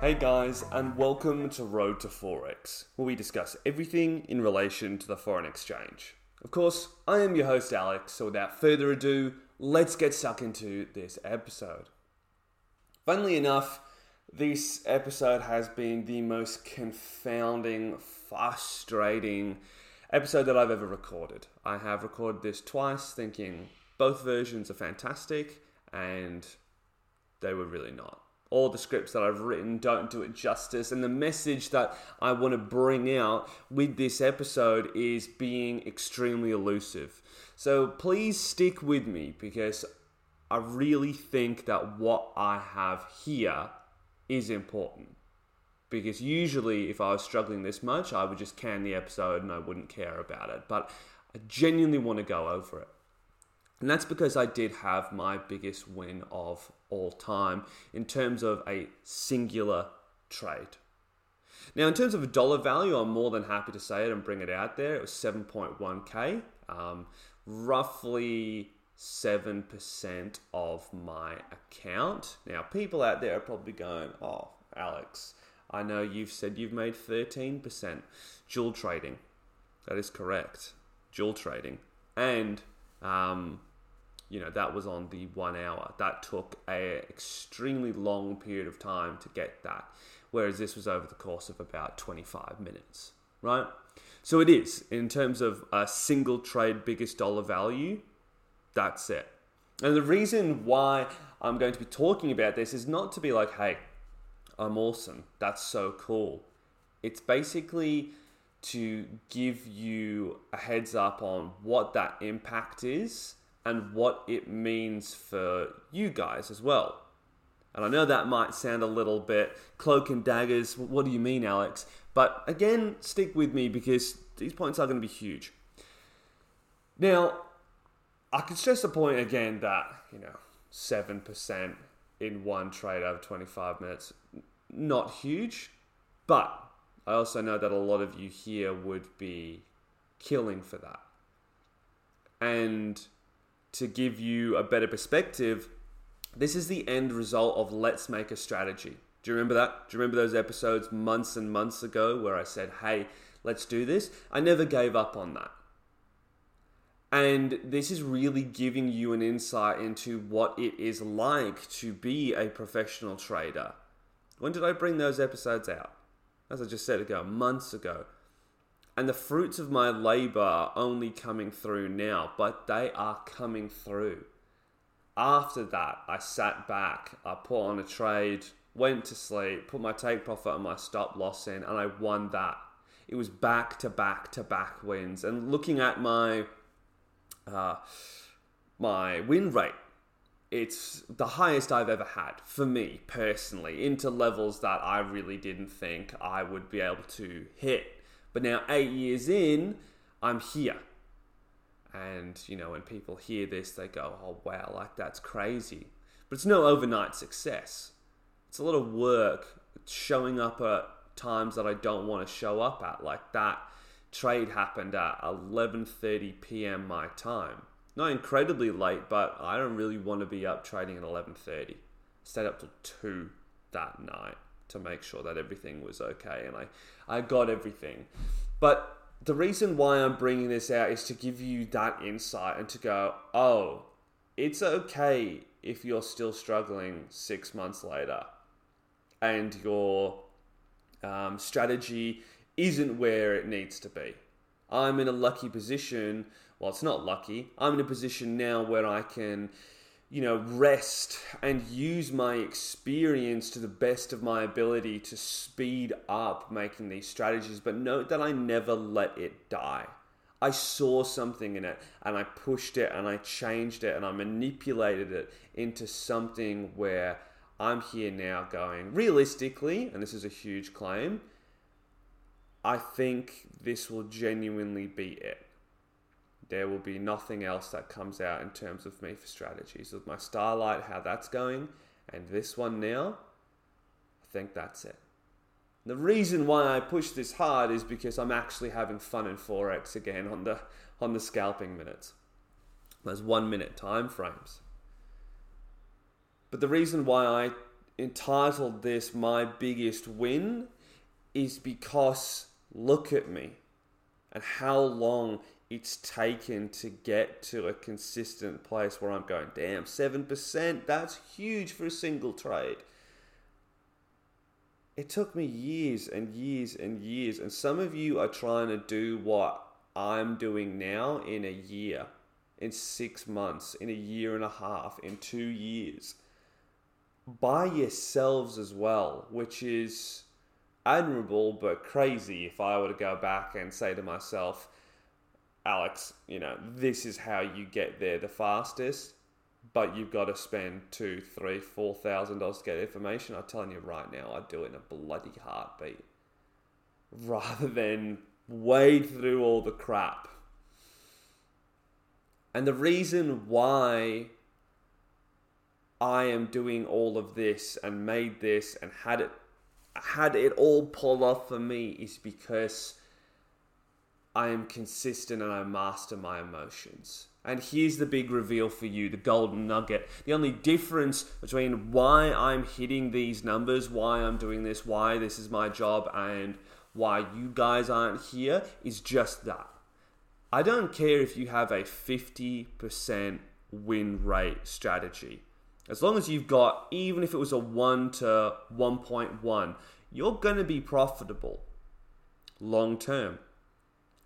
Hey guys, and welcome to Road to Forex, where we discuss everything in relation to the foreign exchange. Of course, I am your host Alex, so without further ado, let's get stuck into this episode. Funnily enough, this episode has been the most confounding, frustrating episode that I've ever recorded. I have recorded this twice, thinking both versions are fantastic, and they were really not all the scripts that I've written don't do it justice. And the message that I want to bring out with this episode is being extremely elusive. So please stick with me because I really think that what I have here is important. Because usually, if I was struggling this much, I would just can the episode and I wouldn't care about it. But I genuinely want to go over it. And that's because I did have my biggest win of all time in terms of a singular trade. Now, in terms of a dollar value, I'm more than happy to say it and bring it out there. It was 7.1k, um, roughly 7% of my account. Now, people out there are probably going, oh, Alex, I know you've said you've made 13%. Dual trading. That is correct. Dual trading. And um, you know that was on the one hour. That took a extremely long period of time to get that whereas this was over the course of about 25 minutes right? So it is in terms of a single trade biggest dollar value that's it. And the reason why i'm going to be talking about this is not to be like hey i'm awesome. That's so cool. It's basically to give you a heads up on what that impact is and what it means for you guys as well. And I know that might sound a little bit cloak and daggers. What do you mean, Alex? But again, stick with me because these points are going to be huge. Now, I can stress the point again that, you know, 7% in one trade over 25 minutes, not huge, but I also know that a lot of you here would be killing for that. And to give you a better perspective, this is the end result of let's make a strategy. Do you remember that? Do you remember those episodes months and months ago where I said, hey, let's do this? I never gave up on that. And this is really giving you an insight into what it is like to be a professional trader. When did I bring those episodes out? As I just said ago, months ago. And the fruits of my labor are only coming through now, but they are coming through. After that, I sat back, I put on a trade, went to sleep, put my take profit and my stop loss in, and I won that. It was back to back to back wins. And looking at my uh, my win rate, it's the highest I've ever had for me personally, into levels that I really didn't think I would be able to hit but now, eight years in, I'm here. And, you know, when people hear this, they go, oh, wow, like that's crazy. But it's no overnight success. It's a lot of work showing up at times that I don't want to show up at. Like that trade happened at 11:30 p.m. my time. Not incredibly late, but I don't really want to be up trading at 11:30. Stayed up till 2 that night to make sure that everything was okay and I, I got everything. But the reason why I'm bringing this out is to give you that insight and to go, oh, it's okay if you're still struggling six months later and your um, strategy isn't where it needs to be. I'm in a lucky position. Well, it's not lucky. I'm in a position now where I can you know, rest and use my experience to the best of my ability to speed up making these strategies. But note that I never let it die. I saw something in it and I pushed it and I changed it and I manipulated it into something where I'm here now going, realistically, and this is a huge claim, I think this will genuinely be it there will be nothing else that comes out in terms of me for strategies. With my Starlight, how that's going, and this one now, I think that's it. The reason why I push this hard is because I'm actually having fun in Forex again on the on the scalping minutes. Those one minute time frames. But the reason why I entitled this my biggest win is because look at me and how long it's taken to get to a consistent place where I'm going, damn, 7%, that's huge for a single trade. It took me years and years and years, and some of you are trying to do what I'm doing now in a year, in six months, in a year and a half, in two years. By yourselves as well, which is admirable but crazy if I were to go back and say to myself, Alex, you know, this is how you get there the fastest, but you've got to spend two, three, four thousand dollars to get information. I'm telling you right now, I'd do it in a bloody heartbeat. Rather than wade through all the crap. And the reason why I am doing all of this and made this and had it had it all pull off for me is because I am consistent and I master my emotions. And here's the big reveal for you the golden nugget. The only difference between why I'm hitting these numbers, why I'm doing this, why this is my job, and why you guys aren't here is just that. I don't care if you have a 50% win rate strategy. As long as you've got, even if it was a 1 to 1.1, you're going to be profitable long term.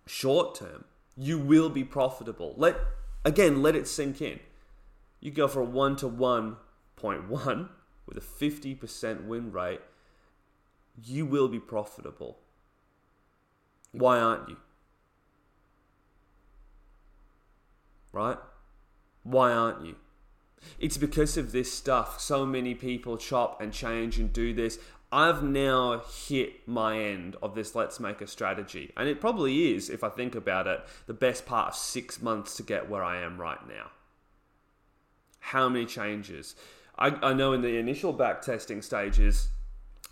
Short term, you will be profitable. Let again, let it sink in. You go for a 1 to 1.1 with a 50% win rate, you will be profitable. Why aren't you? Right? Why aren't you? It's because of this stuff. So many people chop and change and do this. I've now hit my end of this let's make a strategy. And it probably is, if I think about it, the best part of six months to get where I am right now. How many changes? I, I know in the initial back testing stages,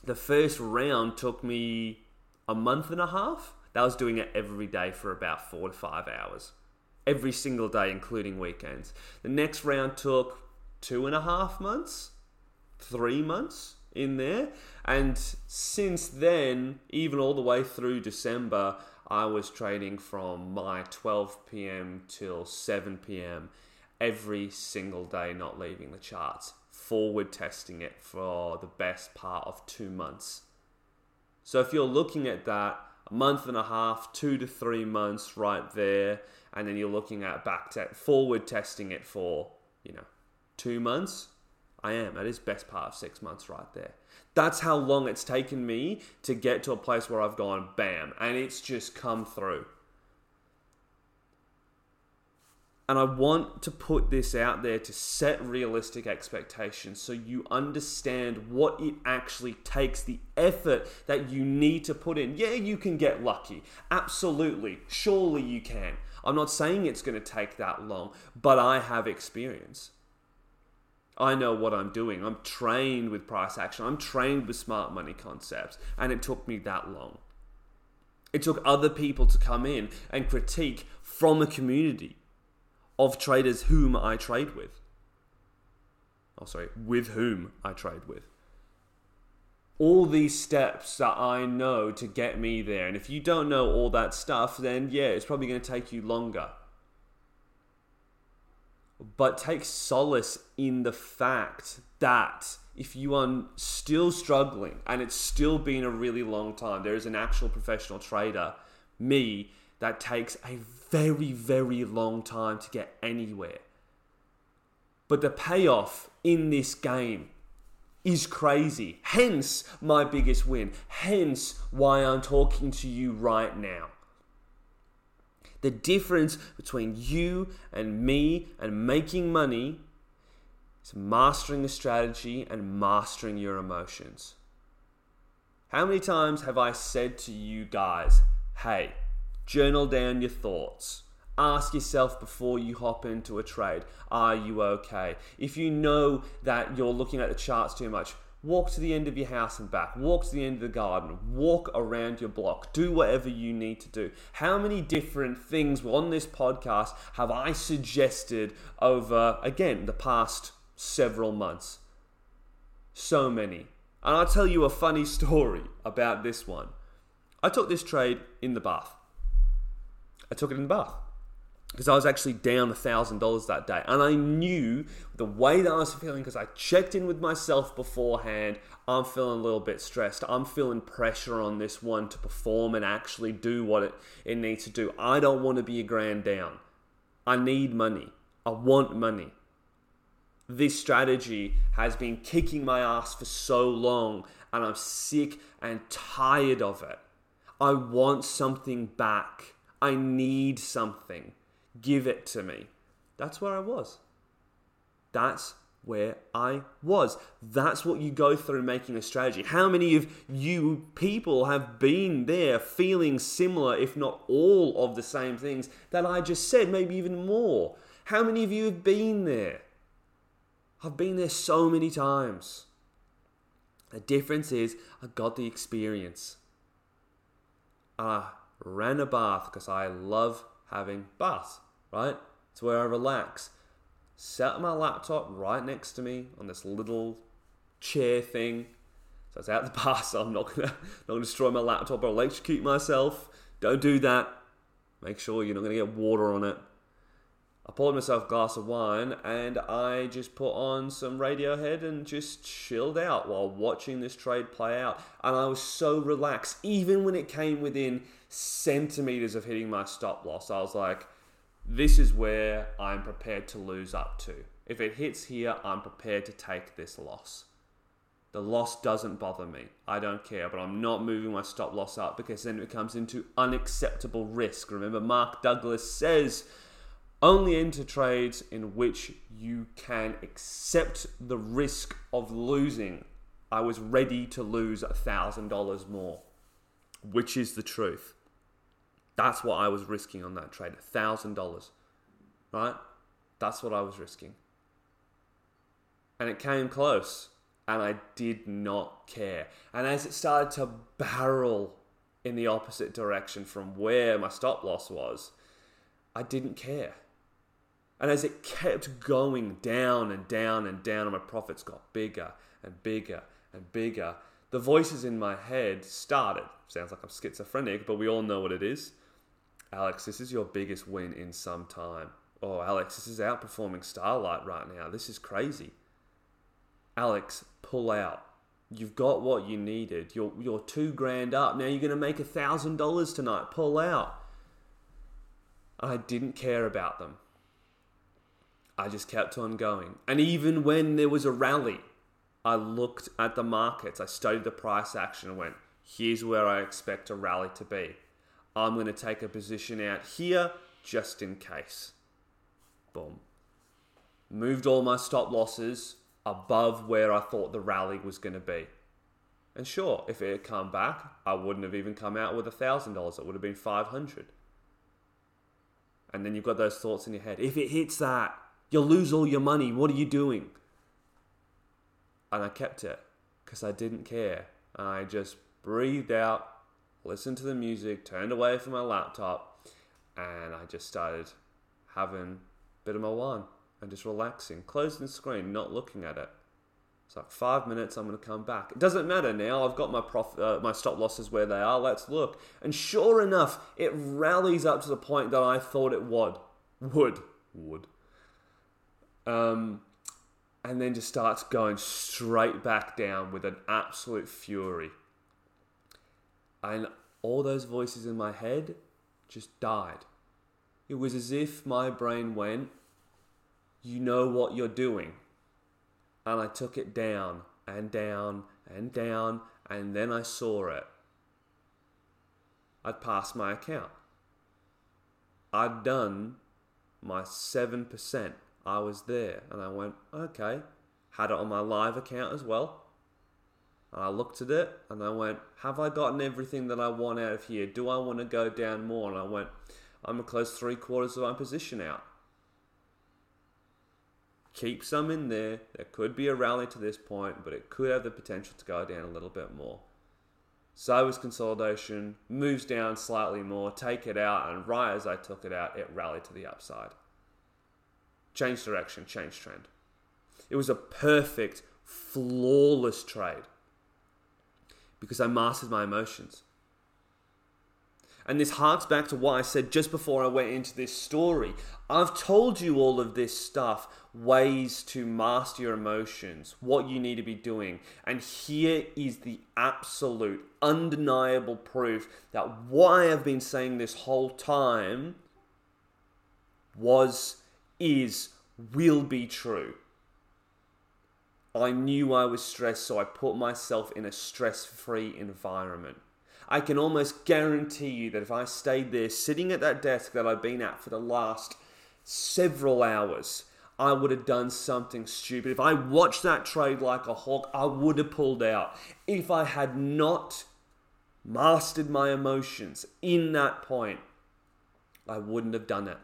the first round took me a month and a half. That was doing it every day for about four to five hours every single day, including weekends. The next round took two and a half months, three months in there. And since then, even all the way through December, I was trading from my 12 p.m. till 7 p.m. every single day, not leaving the charts, forward testing it for the best part of two months. So if you're looking at that, a month and a half, two to three months right there, and then you're looking at back te- forward testing it for you know two months. I am. That is best part of six months right there. That's how long it's taken me to get to a place where I've gone bam, and it's just come through. And I want to put this out there to set realistic expectations so you understand what it actually takes, the effort that you need to put in. Yeah, you can get lucky. Absolutely. Surely you can. I'm not saying it's going to take that long, but I have experience. I know what I'm doing. I'm trained with price action. I'm trained with smart money concepts. And it took me that long. It took other people to come in and critique from a community of traders whom I trade with. Oh, sorry, with whom I trade with all these steps that I know to get me there. And if you don't know all that stuff, then yeah, it's probably going to take you longer. But take solace in the fact that if you are still struggling and it's still been a really long time, there is an actual professional trader, me, that takes a very, very long time to get anywhere. But the payoff in this game is crazy. Hence my biggest win. Hence why I'm talking to you right now. The difference between you and me and making money is mastering a strategy and mastering your emotions. How many times have I said to you guys, hey, journal down your thoughts? Ask yourself before you hop into a trade are you okay? If you know that you're looking at the charts too much, walk to the end of your house and back, walk to the end of the garden, walk around your block, do whatever you need to do. How many different things on this podcast have I suggested over, again, the past several months? So many. And I'll tell you a funny story about this one. I took this trade in the bath. I took it in the bath because I was actually down a thousand dollars that day, and I knew the way that I was feeling because I checked in with myself beforehand. I'm feeling a little bit stressed. I'm feeling pressure on this one to perform and actually do what it, it needs to do. I don't want to be a grand down. I need money. I want money. This strategy has been kicking my ass for so long, and I'm sick and tired of it. I want something back. I need something. Give it to me. That's where I was. That's where I was. That's what you go through making a strategy. How many of you people have been there feeling similar, if not all of the same things that I just said, maybe even more? How many of you have been there? I've been there so many times. The difference is I got the experience. I ran a bath because I love having baths, right? It's where I relax. Set my laptop right next to me on this little chair thing. So it's out the bath, so I'm not gonna not gonna destroy my laptop or electrocute myself. Don't do that. Make sure you're not gonna get water on it. I poured myself a glass of wine and I just put on some Radiohead and just chilled out while watching this trade play out. And I was so relaxed, even when it came within centimeters of hitting my stop loss. I was like, this is where I'm prepared to lose up to. If it hits here, I'm prepared to take this loss. The loss doesn't bother me. I don't care, but I'm not moving my stop loss up because then it comes into unacceptable risk. Remember, Mark Douglas says only enter trades in which you can accept the risk of losing. I was ready to lose $1,000 more, which is the truth. That's what I was risking on that trade $1,000, right? That's what I was risking. And it came close, and I did not care. And as it started to barrel in the opposite direction from where my stop loss was, I didn't care. And as it kept going down and down and down, and my profits got bigger and bigger and bigger, the voices in my head started. Sounds like I'm schizophrenic, but we all know what it is. Alex, this is your biggest win in some time. Oh, Alex, this is outperforming Starlight right now. This is crazy. Alex, pull out. You've got what you needed. You're, you're two grand up. Now you're going to make a thousand dollars tonight. Pull out. I didn't care about them. I just kept on going. And even when there was a rally, I looked at the markets, I studied the price action and went, here's where I expect a rally to be. I'm going to take a position out here just in case. Boom. Moved all my stop losses above where I thought the rally was going to be. And sure, if it had come back, I wouldn't have even come out with a thousand dollars. It would have been five hundred. And then you've got those thoughts in your head. If it hits that, You'll lose all your money. What are you doing? And I kept it because I didn't care. I just breathed out, listened to the music, turned away from my laptop, and I just started having a bit of my wine and just relaxing, closing the screen, not looking at it. It's like five minutes. I'm going to come back. It doesn't matter now. I've got my prof, uh, my stop losses where they are. Let's look. And sure enough, it rallies up to the point that I thought it would. Would would um, and then just starts going straight back down with an absolute fury. And all those voices in my head just died. It was as if my brain went, You know what you're doing. And I took it down and down and down, and then I saw it. I'd passed my account. I'd done my 7%. I was there and I went, okay. Had it on my live account as well. And I looked at it and I went, have I gotten everything that I want out of here? Do I want to go down more? And I went, I'm a close three quarters of my position out. Keep some in there. There could be a rally to this point, but it could have the potential to go down a little bit more. Sideways consolidation moves down slightly more, take it out, and right as I took it out, it rallied to the upside change direction, change trend. It was a perfect flawless trade because I mastered my emotions. And this harks back to what I said just before I went into this story. I've told you all of this stuff, ways to master your emotions, what you need to be doing. And here is the absolute, undeniable proof that what I have been saying this whole time was, is, will be true. I knew I was stressed, so I put myself in a stress free environment. I can almost guarantee you that if I stayed there sitting at that desk that I've been at for the last several hours, I would have done something stupid. If I watched that trade like a hawk, I would have pulled out. If I had not mastered my emotions in that point, I wouldn't have done it.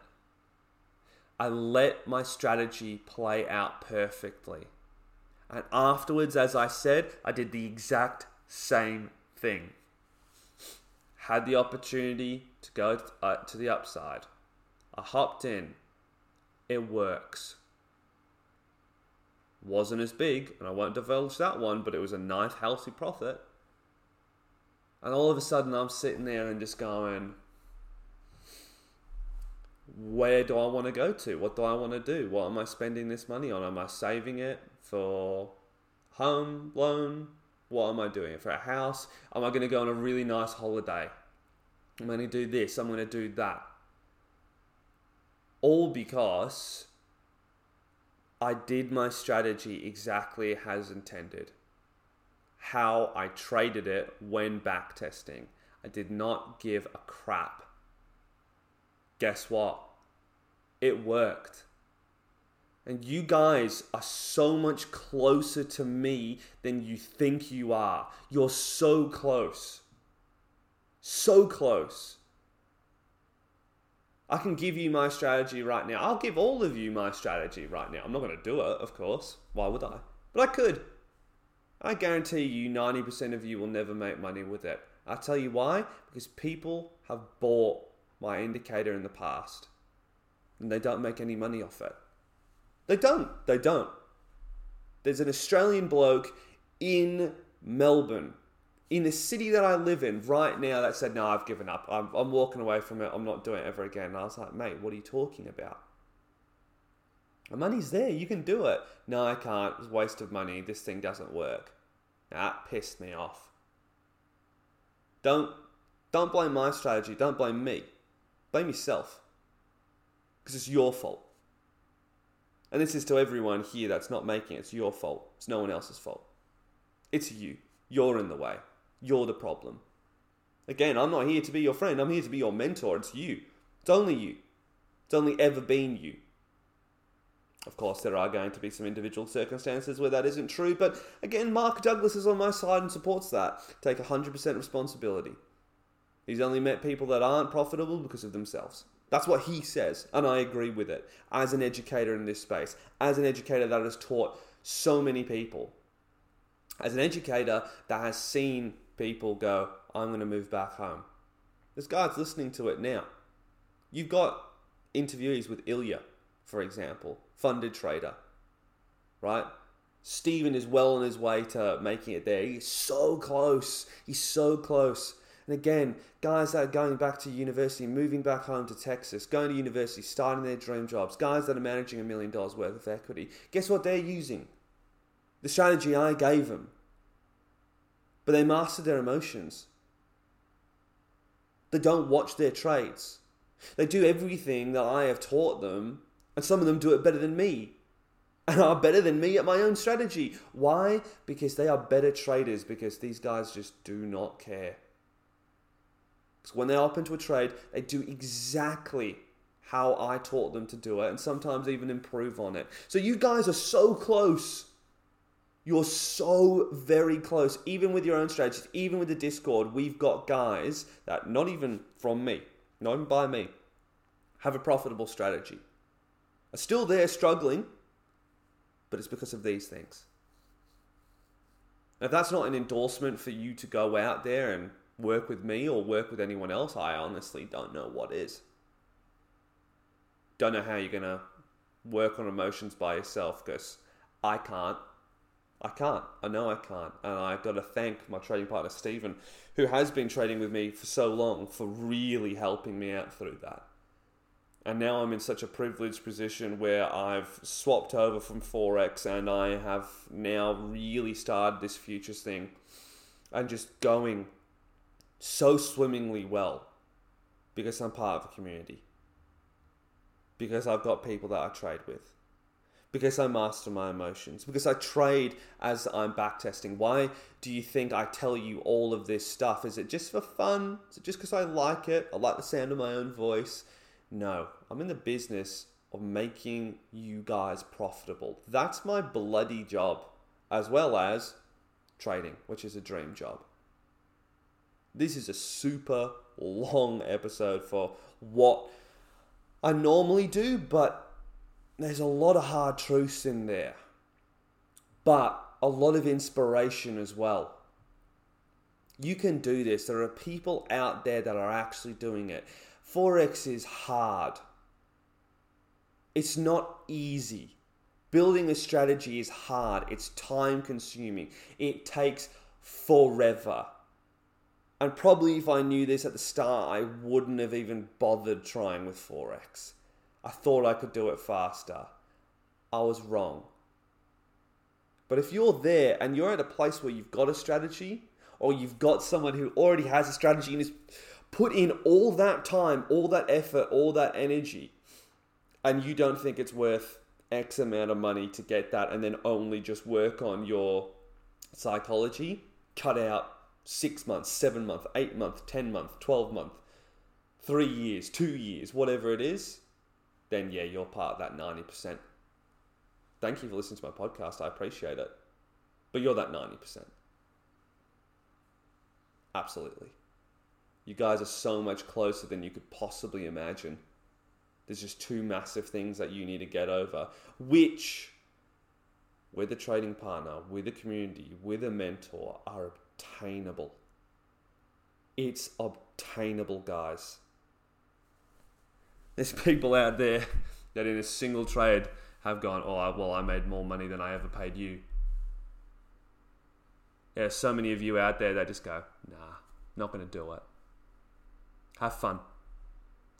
I let my strategy play out perfectly. And afterwards, as I said, I did the exact same thing. Had the opportunity to go uh, to the upside. I hopped in. It works. Wasn't as big, and I won't divulge that one, but it was a nice, healthy profit. And all of a sudden, I'm sitting there and just going, where do I want to go to? What do I want to do? What am I spending this money on? Am I saving it for home loan? What am I doing? For a house? Am I going to go on a really nice holiday? I'm going to do this. I'm going to do that. All because I did my strategy exactly as intended. How I traded it when back testing. I did not give a crap guess what? It worked. And you guys are so much closer to me than you think you are. You're so close. So close. I can give you my strategy right now. I'll give all of you my strategy right now. I'm not going to do it, of course. Why would I? But I could. I guarantee you 90% of you will never make money with it. I'll tell you why. Because people have bought my indicator in the past. And they don't make any money off it. They don't. They don't. There's an Australian bloke in Melbourne, in the city that I live in right now, that said, No, I've given up. I'm, I'm walking away from it. I'm not doing it ever again. And I was like, Mate, what are you talking about? The money's there. You can do it. No, I can't. It's waste of money. This thing doesn't work. That pissed me off. Don't don't blame my strategy. Don't blame me. Blame yourself. Because it's your fault. And this is to everyone here that's not making it. It's your fault. It's no one else's fault. It's you. You're in the way. You're the problem. Again, I'm not here to be your friend. I'm here to be your mentor. It's you. It's only you. It's only ever been you. Of course, there are going to be some individual circumstances where that isn't true, but again, Mark Douglas is on my side and supports that. Take 100% responsibility. He's only met people that aren't profitable because of themselves. That's what he says, and I agree with it. As an educator in this space, as an educator that has taught so many people, as an educator that has seen people go, I'm going to move back home. This guy's listening to it now. You've got interviewees with Ilya, for example, funded trader, right? Stephen is well on his way to making it there. He's so close. He's so close. And again, guys that are going back to university, moving back home to Texas, going to university, starting their dream jobs, guys that are managing a million dollars worth of equity, guess what they're using? The strategy I gave them. But they master their emotions. They don't watch their trades. They do everything that I have taught them, and some of them do it better than me and are better than me at my own strategy. Why? Because they are better traders, because these guys just do not care. So when they open to a trade, they do exactly how I taught them to do it and sometimes even improve on it. So you guys are so close. You're so very close, even with your own strategies, even with the Discord. We've got guys that, not even from me, not even by me, have a profitable strategy. Are still there struggling, but it's because of these things. if that's not an endorsement for you to go out there and work with me or work with anyone else, I honestly don't know what is. Don't know how you're to work on emotions by yourself because I can't. I can't. I know I can't. And I've got to thank my trading partner, Stephen, who has been trading with me for so long, for really helping me out through that. And now I'm in such a privileged position where I've swapped over from Forex and I have now really started this futures thing and just going so swimmingly well because I'm part of a community. Because I've got people that I trade with because I master my emotions, because I trade as I'm backtesting. Why do you think I tell you all of this stuff? Is it just for fun? Is it just because I like it? I like the sound of my own voice? No, I'm in the business of making you guys profitable. That's my bloody job, as well as trading, which is a dream job. This is a super long episode for what I normally do, but there's a lot of hard truths in there, but a lot of inspiration as well. You can do this. There are people out there that are actually doing it. Forex is hard. It's not easy. Building a strategy is hard. It's time consuming. It takes forever. And probably if I knew this at the start, I wouldn't have even bothered trying with Forex. I thought I could do it faster. I was wrong. But if you're there and you're at a place where you've got a strategy, or you've got someone who already has a strategy and has put in all that time, all that effort, all that energy, and you don't think it's worth X amount of money to get that and then only just work on your psychology, cut out six months, seven months, eight months, 10 months, 12 months, three years, two years, whatever it is, then yeah, you're part of that 90%. Thank you for listening to my podcast. I appreciate it. But you're that 90%. Absolutely. You guys are so much closer than you could possibly imagine. There's just two massive things that you need to get over, which, with a trading partner, with a community, with a mentor, are obtainable. It's obtainable, guys. There's people out there that in a single trade have gone, oh, well, I made more money than I ever paid you. There's so many of you out there that just go, nah, not going to do it. Have fun.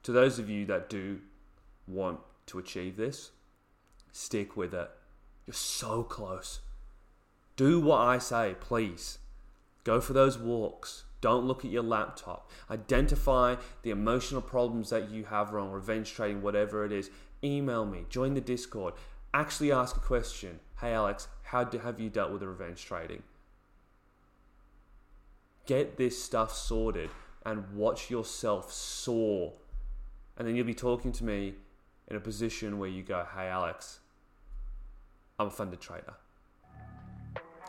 To those of you that do want to achieve this, stick with it. You're so close. Do what I say, please. Go for those walks. Don't look at your laptop. Identify the emotional problems that you have wrong, revenge trading, whatever it is. Email me, join the Discord. Actually ask a question. Hey Alex, how do, have you dealt with the revenge trading? Get this stuff sorted and watch yourself soar. And then you'll be talking to me in a position where you go, Hey Alex, I'm a funded trader.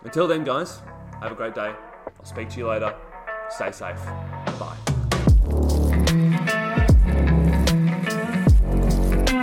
Until then, guys, have a great day. I'll speak to you later. Stay safe. Bye.